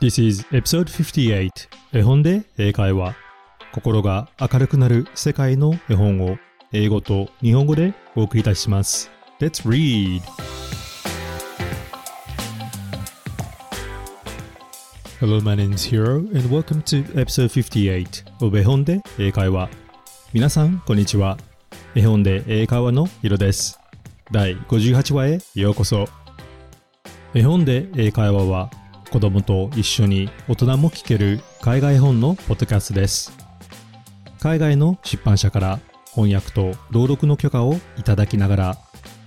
This is episode 58絵本で英会話。心が明るくなる世界の絵本を英語と日本語でお送りいたします。Let's read! Hello, my name is Hiro and welcome to episode 58 of 絵本で英会話。皆さん、こんにちは。絵本で英会話のヒロです。第58話へようこそ。絵本で英会話は子供と一緒に大人も聞ける海外本のポッドキャストです。海外の出版社から翻訳と朗読の許可をいただきながら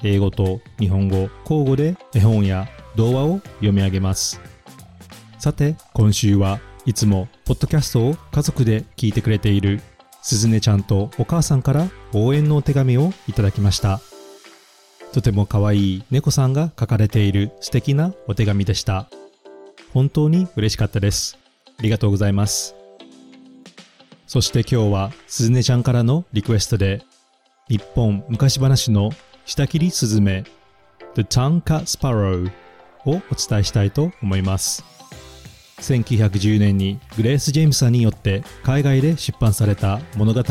英語と日本語交互で絵本や童話を読み上げます。さて今週はいつもポッドキャストを家族で聞いてくれているすずねちゃんとお母さんから応援のお手紙をいただきました。とても可愛い猫さんが書かれている素敵なお手紙でした。本当に嬉しかったです。ありがとうございます。そして今日はすずねちゃんからのリクエストで日本昔話の下切りスズメ The Tongue Cut Sparrow をお伝えしたいと思います。1910年にグレース・ジェームスさんによって海外で出版された物語を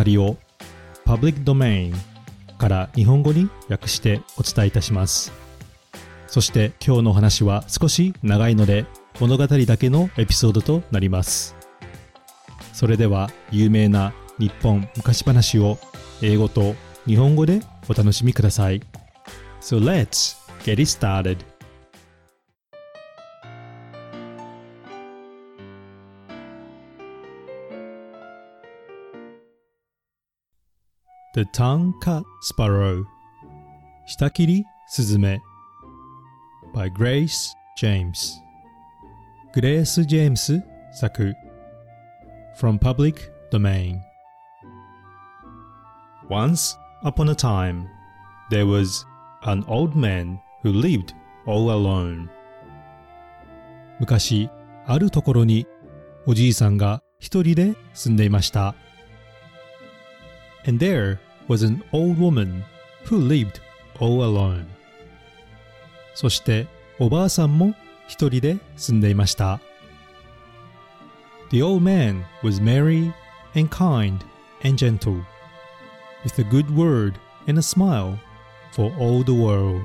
Public Domain から日本語に訳してお伝えいたします。そして今日のお話は少し長いので物語だけのエピソードとなります。それでは有名な日本昔話を英語と日本語でお楽しみください。So let's get it started. 下切りすずめ by Grace James グレース・ジェームス作 From Public Domain Once upon a time there was an old man who lived all alone 昔あるところにおじいさんが一人で住んでいました And there was an old woman who lived all alone そしておばあさんも一人で住んでいました The old man was merry and kind and gentle with a good word and a smile for all the world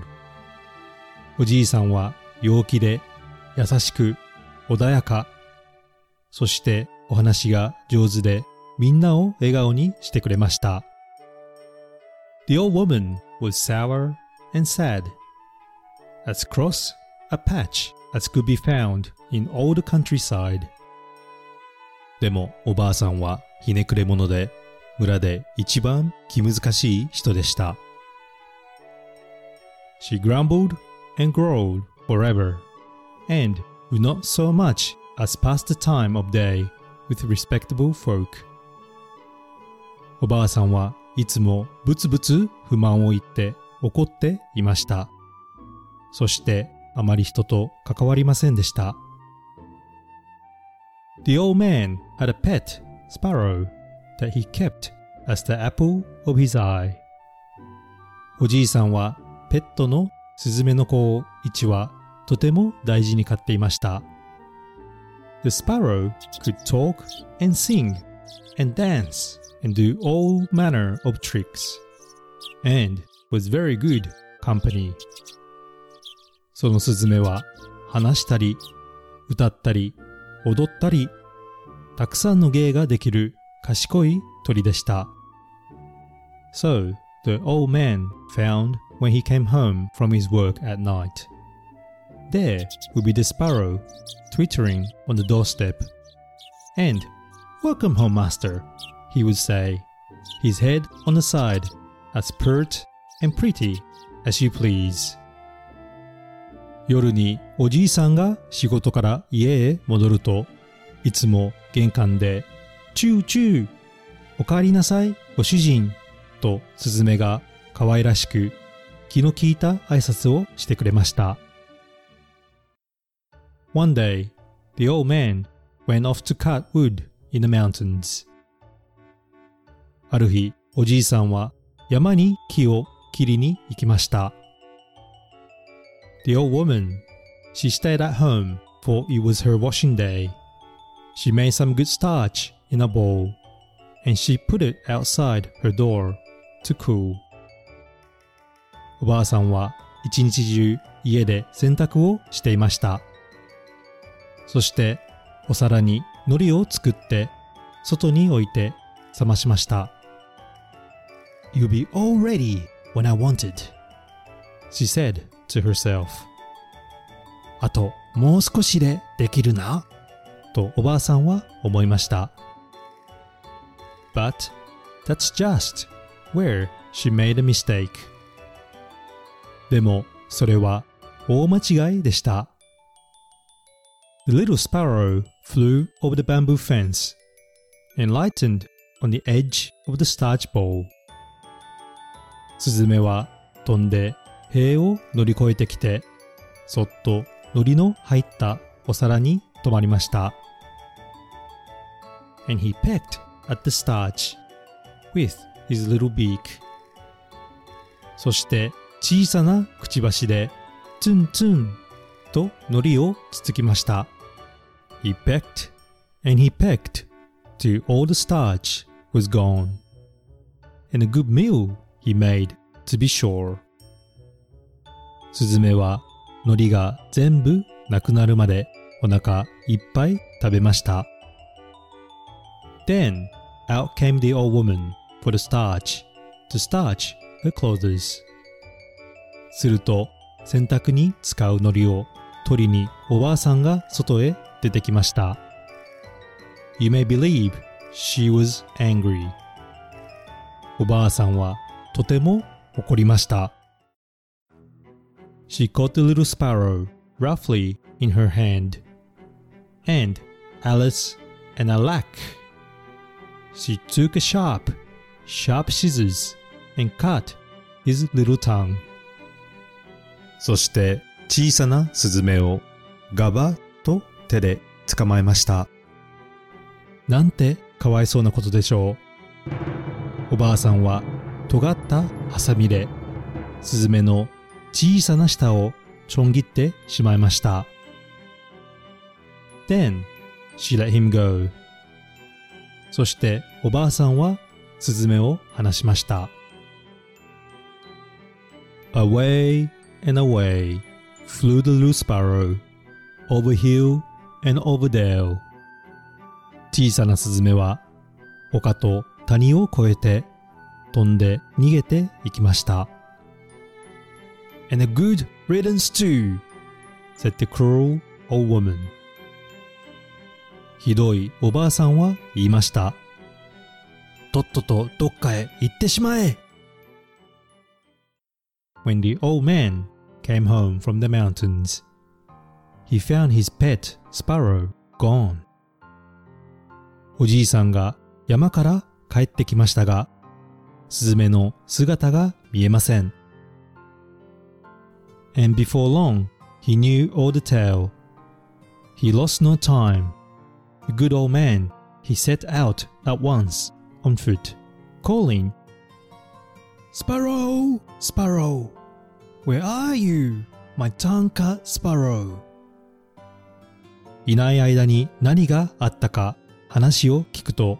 おじいさんは陽気で優しく穏やかそしてお話が上手でみんなを笑顔にしてくれました The old woman was sour and sad as cross a patch as could be found in all the countryside でもおばあさんはひねくれ者で村で一番気難しい人でした She grumbled and growled forever and would not so much as pass the time of day with respectable folk おばあさんはいつもブツブツ不満を言って怒っていましたそしてあまり人と関わりませんでした The old man had a pet sparrow that he kept as the apple of his eye おじいさんはペットのスズメの子を一羽とても大事に飼っていました The sparrow could talk and sing and dance and do all manner of tricks and was very good company そのスズメは話したり歌ったり踊ったりたくさんの芸ができる賢い鳥でした So the old man found when he came home from his work at night There would be the sparrow twittering on the doorstep and Welcome home master he would say, his head on the side, as pert and pretty as you please. 夜におじいさんが仕事から家へ戻ると、いつも玄関で、チューチュー、おかえりなさい、ご主人、とスズメが可愛らしく気の利いた挨拶をしてくれました。One day, the old man went off to cut wood in the mountains. ある日、おじいさんは山に木を切りに行きました。The old woman, she stayed at home for it was her washing day. She made some good starch in a bowl, and she put it outside her door to cool. おばあさんは一日中家で洗濯をしていました。そしてお皿に海苔を作って外に置いて冷ましました。You'll be all ready when I want it, she said to herself. あともう少しでできるなとおばあさんは思いました。But that's just where she made a mistake. でもそれは大間違いでした。The little sparrow flew over the bamboo fence and lightened on the edge of the starch bowl. スズメは飛んで塀を乗り越えてきて、そっと海苔の入ったお皿に止まりました。And he pecked at the starch with his little beak. そして小さなくちばしでツンツンと海苔をつつきました。He pecked and he pecked till all the starch was gone. And a good meal he made to be sure. スズメは海苔が全部なくなるまでお腹いっぱい食べました。Then out came the old woman for the starch to starch her clothes. すると洗濯に使う海苔を取りにおばあさんが外へ出てきました。You may believe she was angry. おばあさんはとても怒りました。She caught the little sparrow roughly in her hand, and Alice and Alack. She took a sharp, sharp scissors and cut his little tongue. そして小さなスズメをガバッと手で捕まえました。なんてかわいそうなことでしょう。おばあさんは尖ったハサミでスズメの小さな舌をちょん切ってしまいました。Then she let him go. そしておばあさんはスズメを離しました。Away and away flew the little sparrow over hill and over dale. 小さなスズメは丘と谷を越えて飛んで逃げていきました。And a good riddance too, said the cruel old woman. ひどいおばあさんは言いました。とっととどっかへ行ってしまえ When the old man came home from the mountains, he found his pet sparrow gone. おじいさんが山から帰ってきましたが、スズメの姿が見えません。And before long, he knew all the tale. He lost no time. The good old man, he set out at once on foot, calling, Sparrow, Sparrow, where are you, my tongue-cut sparrow? いない間に何があったか話を聞くと、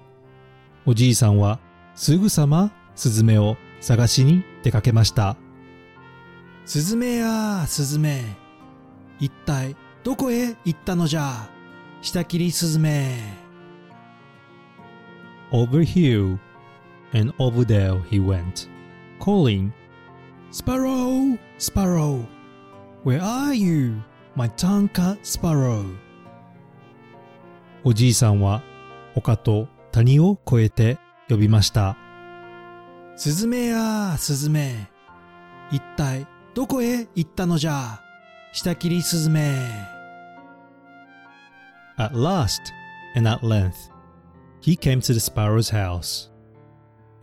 おじいさんはすぐさまスズメを探しに出かけました。スズメやスズメ、一体どこへ行ったのじゃ下切りスズメ。Over hill and over there he went, calling, Sparrow, Sparrow, where are you, my tongue-cut sparrow? おじいさんは丘と谷を越えて呼びました。スズメやスズメ、一体どこへ行ったのじゃ下切りスズメ。At last and at length, he came to the sparrow's house,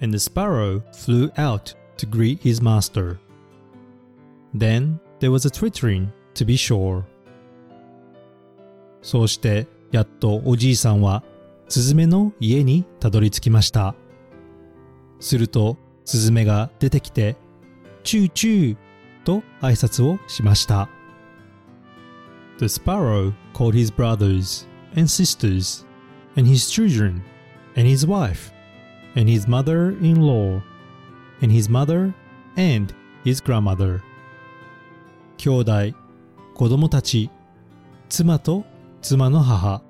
and the sparrow flew out to greet his master. Then there was a twittering, to be sure. そうしてやっとおじいさんはスズメの家にたどり着きました。するとスズメが出てきて、チューチューと挨拶をしました。The sparrow called his brothers and sisters, and his children, and his wife, and his mother in law, and his mother and his grandmother. 兄弟、子供たち、妻と妻の母、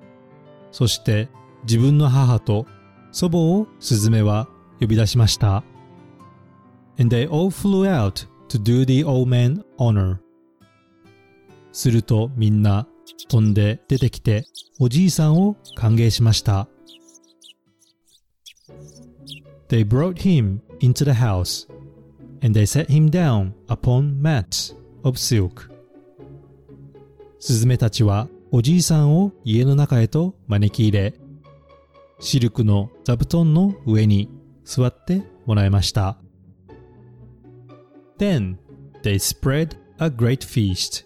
そして自分の母と祖母をスズメは呼び出しました。And they all flew out to do the old man honor. するとみんな飛んで出てきておじいさんを歓迎しました。They brought him into the house and they set him down upon mats of silk. スズメたちはおじいさんを家の中へと招き入れ、シルクの座布団の上に座ってもらいました。Then they spread a great feast,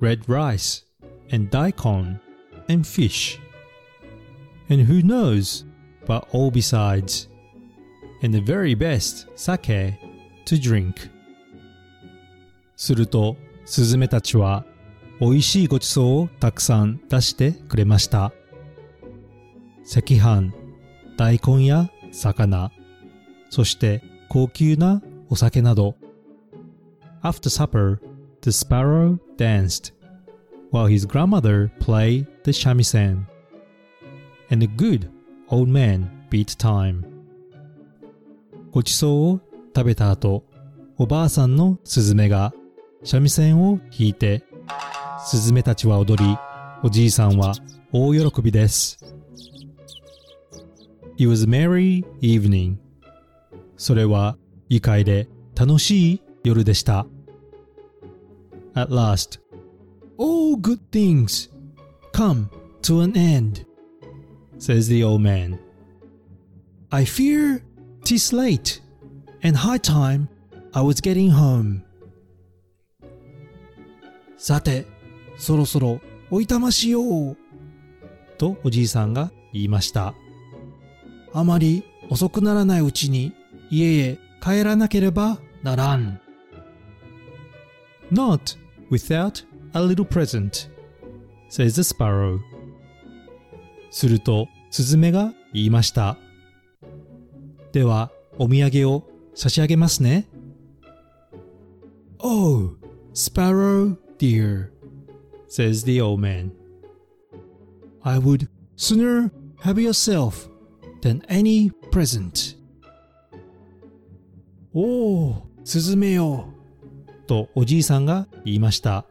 red rice and daikon and fish. And who knows but all besides, and the very best sake to drink. すると、スズメたちは美味しいごちそうをたくさん出してくれました。赤飯、大根や魚、そして高級なお酒など。After supper, the sparrow danced, while his grandmother played the shamisen, and the good old man beat time. ごちそうを食べた後、おばあさんのスズメが三味線を弾いて、スズメたちは踊り、おじいさんは大喜びです。It was a merry evening. それは愉快で楽しい夜でした。At last, all good things come to an end, says the old man. I fear tis late and high time I was getting home. さて、そろそろおいたましよう。とおじいさんが言いました。あまり遅くならないうちに家へ帰らなければならん。Not without a little present, says the sparrow. すると、スズメが言いました。では、お土産を差し上げますね。Oh, sparrow dear, says the old man. I would sooner have yourself than any present. おお、スズメよ。とおじいさんが言いました。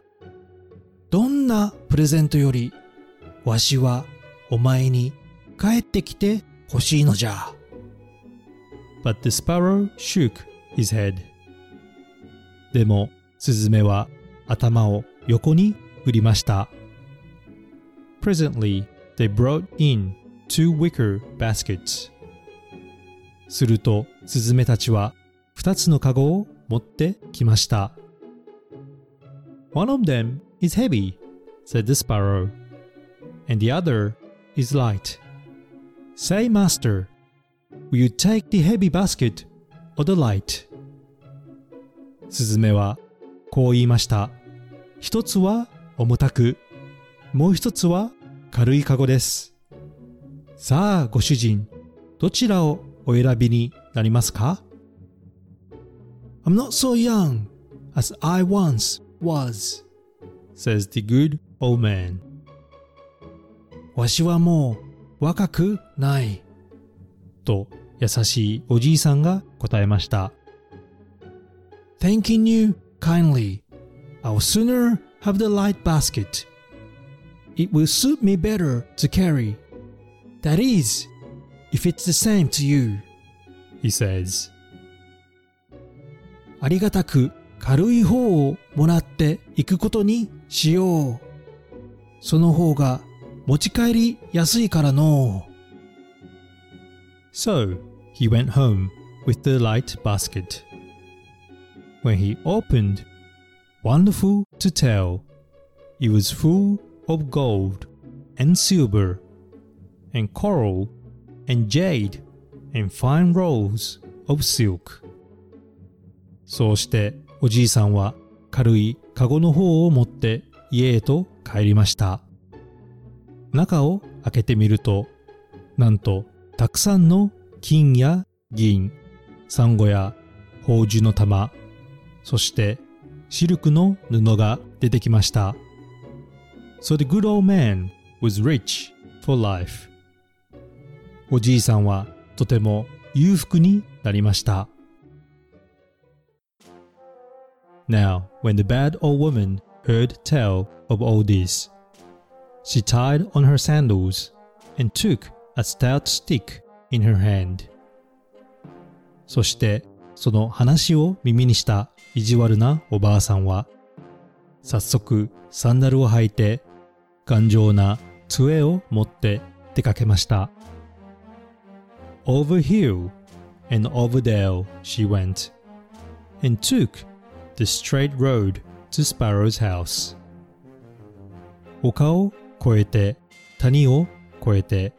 どんなプレゼントより、わしはお前に帰ってきてほしいのじゃ。But the sparrow shook his head. でも、スズメは頭を横に振りました。Presently, they brought in two wicker baskets. すると、スズメたちは二つのカゴを持ってきました。One of them is heavy, said the sparrow, and the other is light. Say, master, will you take the heavy basket or the light? スズメはこう言いました。一つは重たく、もう一つは軽いカゴです。さあ、ご主人、どちらをお選びになりますか ?I'm not so young as I once was, says the good old man. わしはもう若くない。と優しいおじいさんが答えました。Thanking you kindly, I'll sooner have the light basket. It will suit me better to carry. That is, if it's the same to you, he says. ありがたく軽い方をもらっていくことにしよう。その方が持ち帰りやすいからの。So, he went home with the light basket. When he opened, wonderful to tell, it was full of gold and silver and coral and jade and fine rolls of silk. そうしておじいさんは軽いカゴの方を持って家へと帰りました。中を開けてみるとなんとたくさんの金や銀サンゴや宝珠の玉そしてシルクの布が出てきました。So the good old man was rich for life おじいさんはとても裕福になりました。Now, when the bad old woman heard tell of all this, she tied on her sandals and took a stout stick in her hand. そしてその話を耳にした意地悪なおばあさんは早速サンダルを履いて頑丈な杖を持って出かけました。Over hill and over dale she went and took the straight road to Sparrow's house 丘を越えて谷を越えて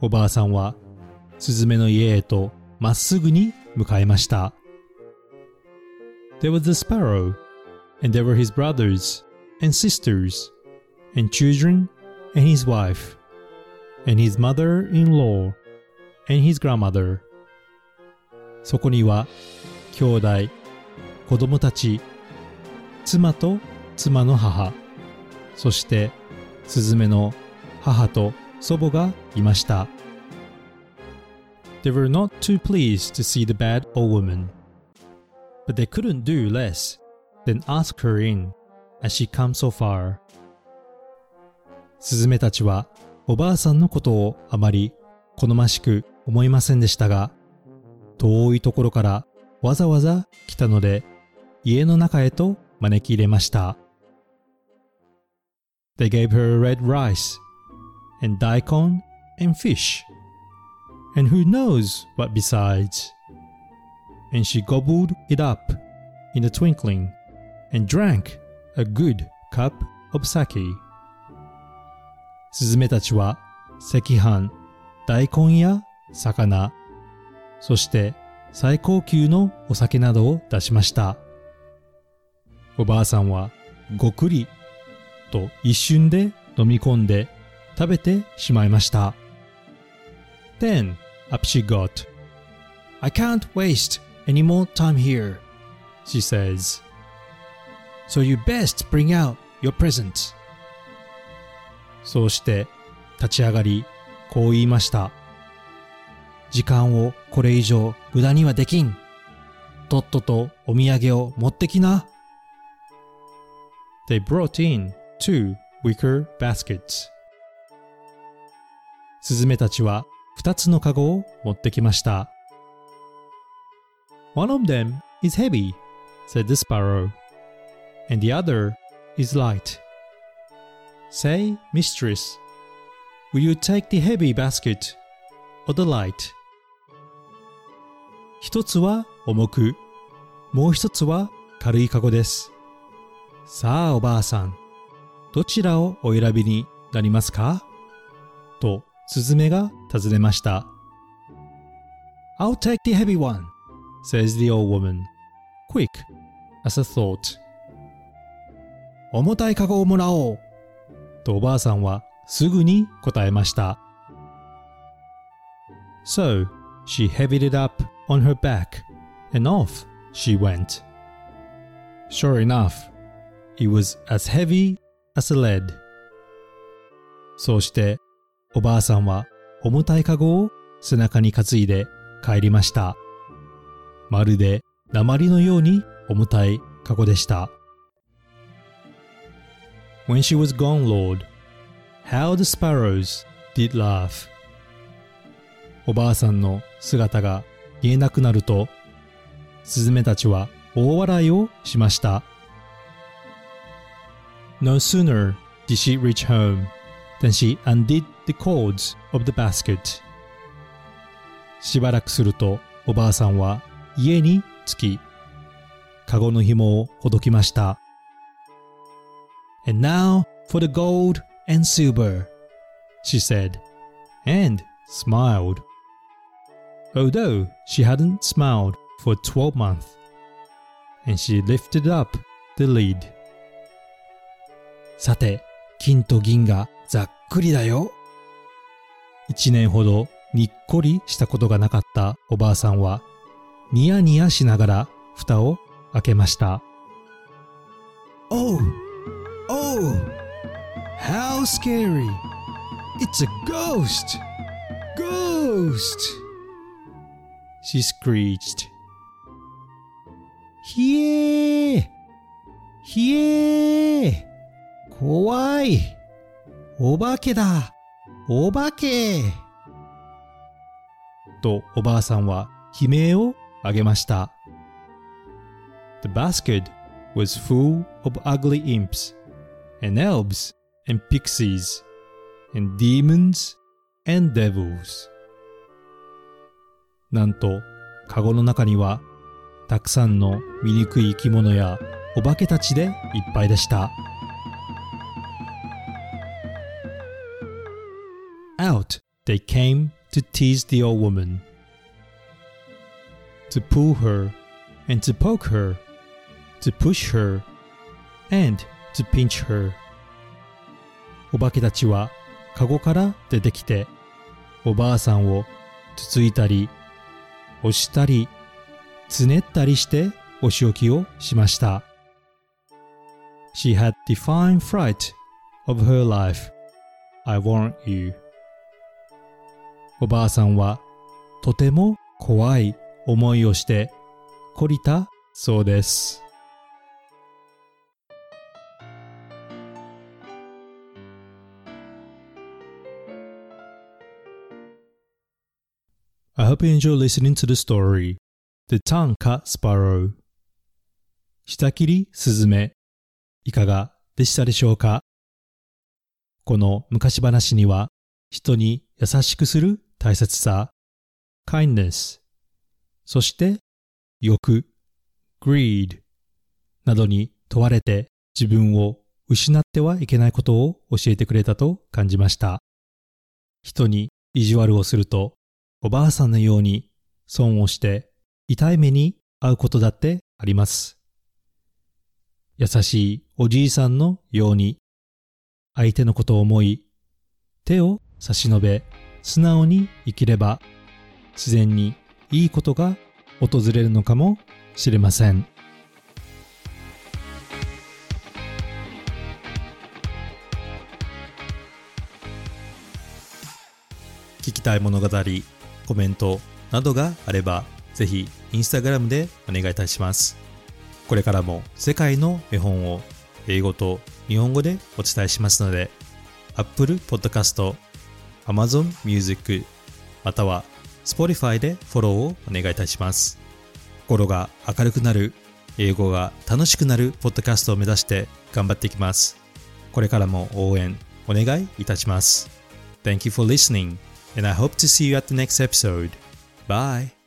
おばあさんはスズメの家へとまっすぐに向かいました There was a sparrow and there were his brothers and sisters and children and his wife and his mother-in-law and his grandmother そこには兄弟子供たち妻と妻の母そしてスズメの母と祖母がいました They were not too pleased to see the bad old woman but they couldn't do less than ask her in as she come so far スズメたちはおばあさんのことをあまり好ましく思いませんでしたが遠いところからわざわざ来たので家の中へと招き入れました。They gave her red rice and daikon and fish and who knows what besides. And she gobbled it up in a twinkling and drank a good cup of sake. スズメたちは赤飯、大根や魚、そして最高級のお酒などを出しました。おばあさんはごくりと一瞬で飲み込んで食べてしまいました。Then up she got. I can't waste any more time here, she says. So you best bring out your present. そうして立ち上がりこう言いました。時間をこれ以上無駄にはできん。とっととお土産を持ってきな。They brought in two wicker baskets. スズメたちは二つのカゴを持ってきました。One of them is heavy, said the sparrow, and the other is light. Say, mistress, will you take the heavy basket or the light? 一つは重く、もう一つは軽いカゴです。さあおばあさん、どちらをお選びになりますかとスズメが尋ねました。I'll take the heavy one, says the old woman, quick as a thought. 重たいカゴをもらおうとおばあさんはすぐに答えました。So she heavied it up on her back and off she went. Sure enough, It was as heavy as a lead. そうしておばあさんは重たいかごを背中に担いで帰りました。まるで鉛のように重たいかごでした。When she was gone, Lord, how the sparrows did laugh. おばあさんの姿が見えなくなると、スズメたちは大笑いをしました。No sooner did she reach home than she undid the cords of the basket. しばらくするとおばあさんは家に着き、カゴの紐をほどきました。And now for the gold and silver, she said, and smiled. Although she hadn't smiled for twelve months, and she lifted up the lid. さて、金と銀がざっくりだよ。一年ほどにっこりしたことがなかったおばあさんは、ニヤニヤしながら蓋を開けました。Oh! Oh! How scary! It's a ghost! Ghost! She screeched. ひえーひえー怖いお化けだお化けとおばあさんは悲鳴を上げました。The basket was full of ugly imps and elves and pixies and demons and devils なんと、カゴの中には、たくさんの醜い生き物やお化けたちでいっぱいでした。Out they came to tease the old woman, to pull her and to poke her, to push her and to pinch her. お化けたちはカゴから出てきて、おばあさんをつついたり、押したり、つねったりしてお仕置きをしました。She had the fine fright of her life. I warn you. おばあさんはとても怖い思いをして懲りたそうです。I hope you enjoy listening to the story The Tongue Cut Sparrow 下切りスズメいかがでしたでしょうか？この昔話には人に優しくする大切さ kindness そして欲 greed などに問われて自分を失ってはいけないことを教えてくれたと感じました。人に意地悪をするとおばあさんのように損をして痛い目に遭うことだってあります。優しいおじいさんのように相手のことを思い手を差し伸べ素直に生きれば自然にいいことが訪れるのかもしれません。聞きたい物語コメントなどがあれば、ぜひインスタグラムでお願いいたします。これからも世界の絵本を英語と日本語でお伝えしますので、Apple Podcast、Amazon Music、または Spotify でフォローをお願いいたします。心が明るくなる、英語が楽しくなるポッドキャストを目指して頑張っていきます。これからも応援お願いいたします。Thank you for listening. and I hope to see you at the next episode. Bye.